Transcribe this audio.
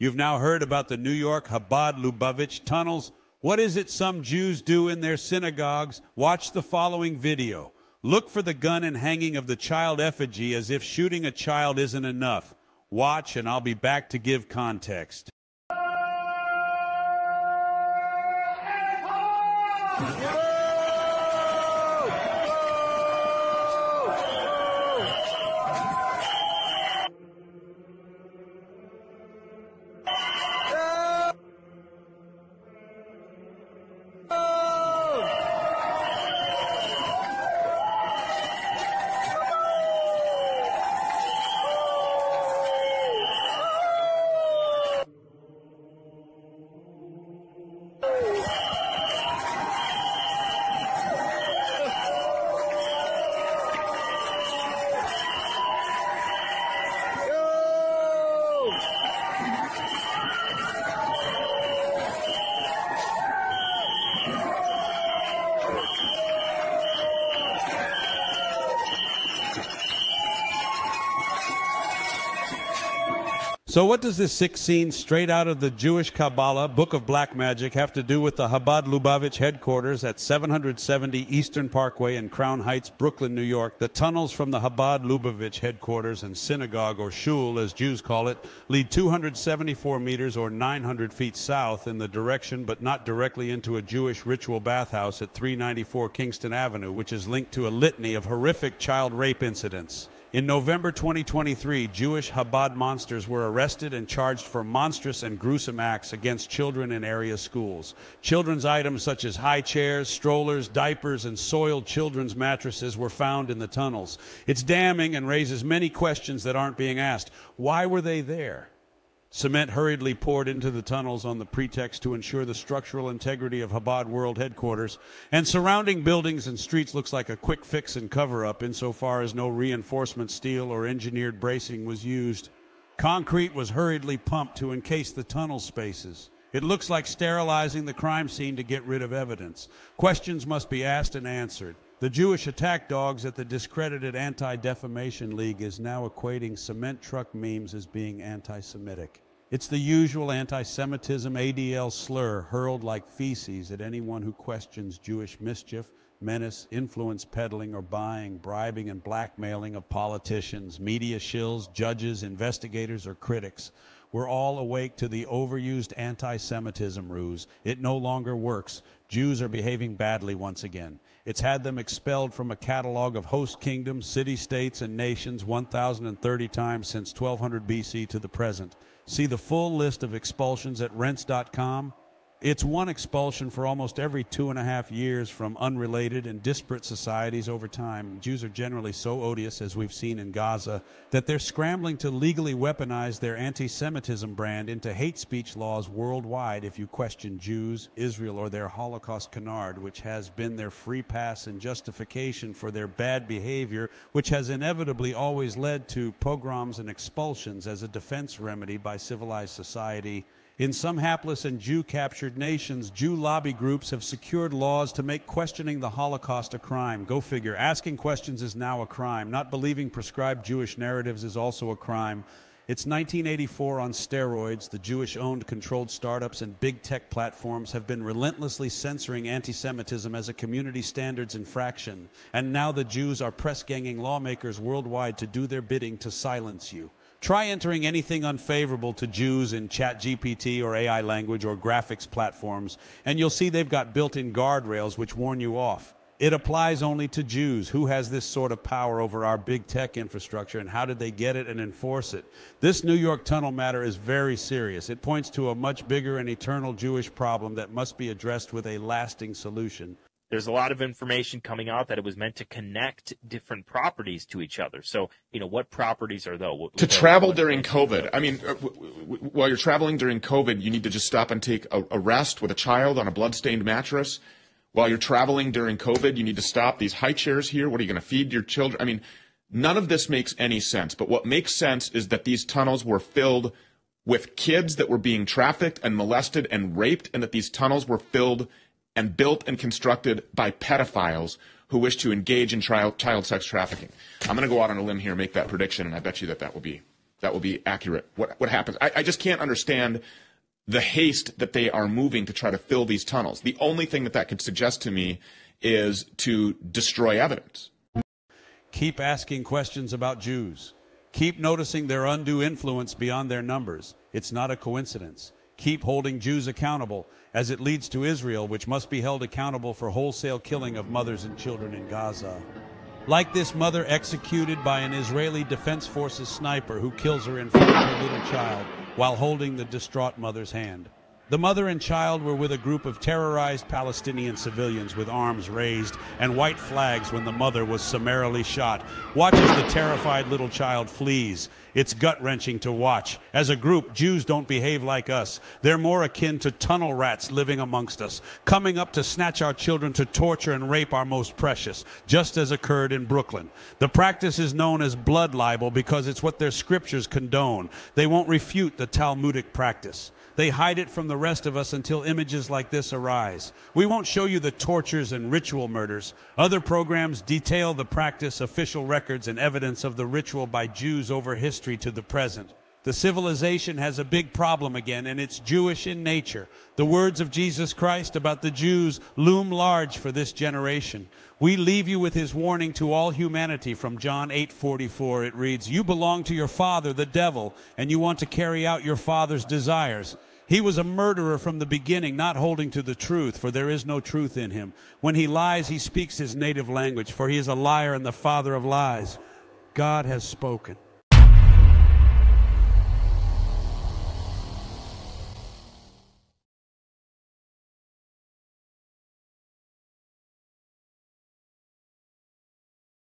You've now heard about the New York Chabad Lubavitch tunnels. What is it some Jews do in their synagogues? Watch the following video. Look for the gun and hanging of the child effigy as if shooting a child isn't enough. Watch, and I'll be back to give context. Yo! So, what does this sixth scene straight out of the Jewish Kabbalah, Book of Black Magic, have to do with the Chabad Lubavitch headquarters at 770 Eastern Parkway in Crown Heights, Brooklyn, New York? The tunnels from the Chabad Lubavitch headquarters and synagogue, or shul as Jews call it, lead 274 meters or 900 feet south in the direction, but not directly into a Jewish ritual bathhouse at 394 Kingston Avenue, which is linked to a litany of horrific child rape incidents. In November 2023, Jewish Chabad monsters were arrested and charged for monstrous and gruesome acts against children in area schools. Children's items such as high chairs, strollers, diapers, and soiled children's mattresses were found in the tunnels. It's damning and raises many questions that aren't being asked. Why were they there? Cement hurriedly poured into the tunnels on the pretext to ensure the structural integrity of Chabad World headquarters, and surrounding buildings and streets looks like a quick fix and cover up insofar as no reinforcement steel or engineered bracing was used. Concrete was hurriedly pumped to encase the tunnel spaces. It looks like sterilizing the crime scene to get rid of evidence. Questions must be asked and answered. The Jewish attack dogs at the discredited Anti Defamation League is now equating cement truck memes as being anti Semitic. It's the usual anti Semitism ADL slur hurled like feces at anyone who questions Jewish mischief, menace, influence peddling, or buying, bribing, and blackmailing of politicians, media shills, judges, investigators, or critics. We're all awake to the overused anti Semitism ruse. It no longer works. Jews are behaving badly once again. It's had them expelled from a catalog of host kingdoms, city states, and nations 1,030 times since 1200 BC to the present. See the full list of expulsions at rense.com it's one expulsion for almost every two and a half years from unrelated and disparate societies over time. Jews are generally so odious, as we've seen in Gaza, that they're scrambling to legally weaponize their anti Semitism brand into hate speech laws worldwide if you question Jews, Israel, or their Holocaust canard, which has been their free pass and justification for their bad behavior, which has inevitably always led to pogroms and expulsions as a defense remedy by civilized society in some hapless and Jew captured nations, Jew lobby groups have secured laws to make questioning the Holocaust a crime. Go figure. Asking questions is now a crime. Not believing prescribed Jewish narratives is also a crime. It's 1984 on steroids. The Jewish owned controlled startups and big tech platforms have been relentlessly censoring anti Semitism as a community standards infraction. And now the Jews are press ganging lawmakers worldwide to do their bidding to silence you. Try entering anything unfavorable to Jews in ChatGPT or AI language or graphics platforms, and you'll see they've got built in guardrails which warn you off. It applies only to Jews. Who has this sort of power over our big tech infrastructure, and how did they get it and enforce it? This New York tunnel matter is very serious. It points to a much bigger and eternal Jewish problem that must be addressed with a lasting solution there's a lot of information coming out that it was meant to connect different properties to each other. So, you know, what properties are those? To travel during COVID. I mean, uh, while you're traveling during COVID, you need to just stop and take a, a rest with a child on a bloodstained mattress. While you're traveling during COVID, you need to stop these high chairs here. What are you going to feed your children? I mean, none of this makes any sense. But what makes sense is that these tunnels were filled with kids that were being trafficked and molested and raped, and that these tunnels were filled and built and constructed by pedophiles who wish to engage in child, sex trafficking. I'm going to go out on a limb here and make that prediction, and I bet you that that will be that will be accurate. What what happens? I, I just can't understand the haste that they are moving to try to fill these tunnels. The only thing that that could suggest to me is to destroy evidence. Keep asking questions about Jews. Keep noticing their undue influence beyond their numbers. It's not a coincidence. Keep holding Jews accountable as it leads to Israel, which must be held accountable for wholesale killing of mothers and children in Gaza. Like this mother executed by an Israeli Defense Forces sniper who kills her in front of her little child while holding the distraught mother's hand. The mother and child were with a group of terrorized Palestinian civilians with arms raised and white flags when the mother was summarily shot. Watch as the terrified little child flees. It's gut wrenching to watch. As a group, Jews don't behave like us. They're more akin to tunnel rats living amongst us, coming up to snatch our children to torture and rape our most precious, just as occurred in Brooklyn. The practice is known as blood libel because it's what their scriptures condone. They won't refute the Talmudic practice. They hide it from the rest of us until images like this arise. We won't show you the tortures and ritual murders. Other programs detail the practice, official records, and evidence of the ritual by Jews over history to the present. The civilization has a big problem again, and it's Jewish in nature. The words of Jesus Christ about the Jews loom large for this generation. We leave you with his warning to all humanity from John 8:44. It reads, "You belong to your father, the devil, and you want to carry out your father's desires." He was a murderer from the beginning, not holding to the truth, for there is no truth in him. When he lies, he speaks his native language, for he is a liar and the father of lies. God has spoken.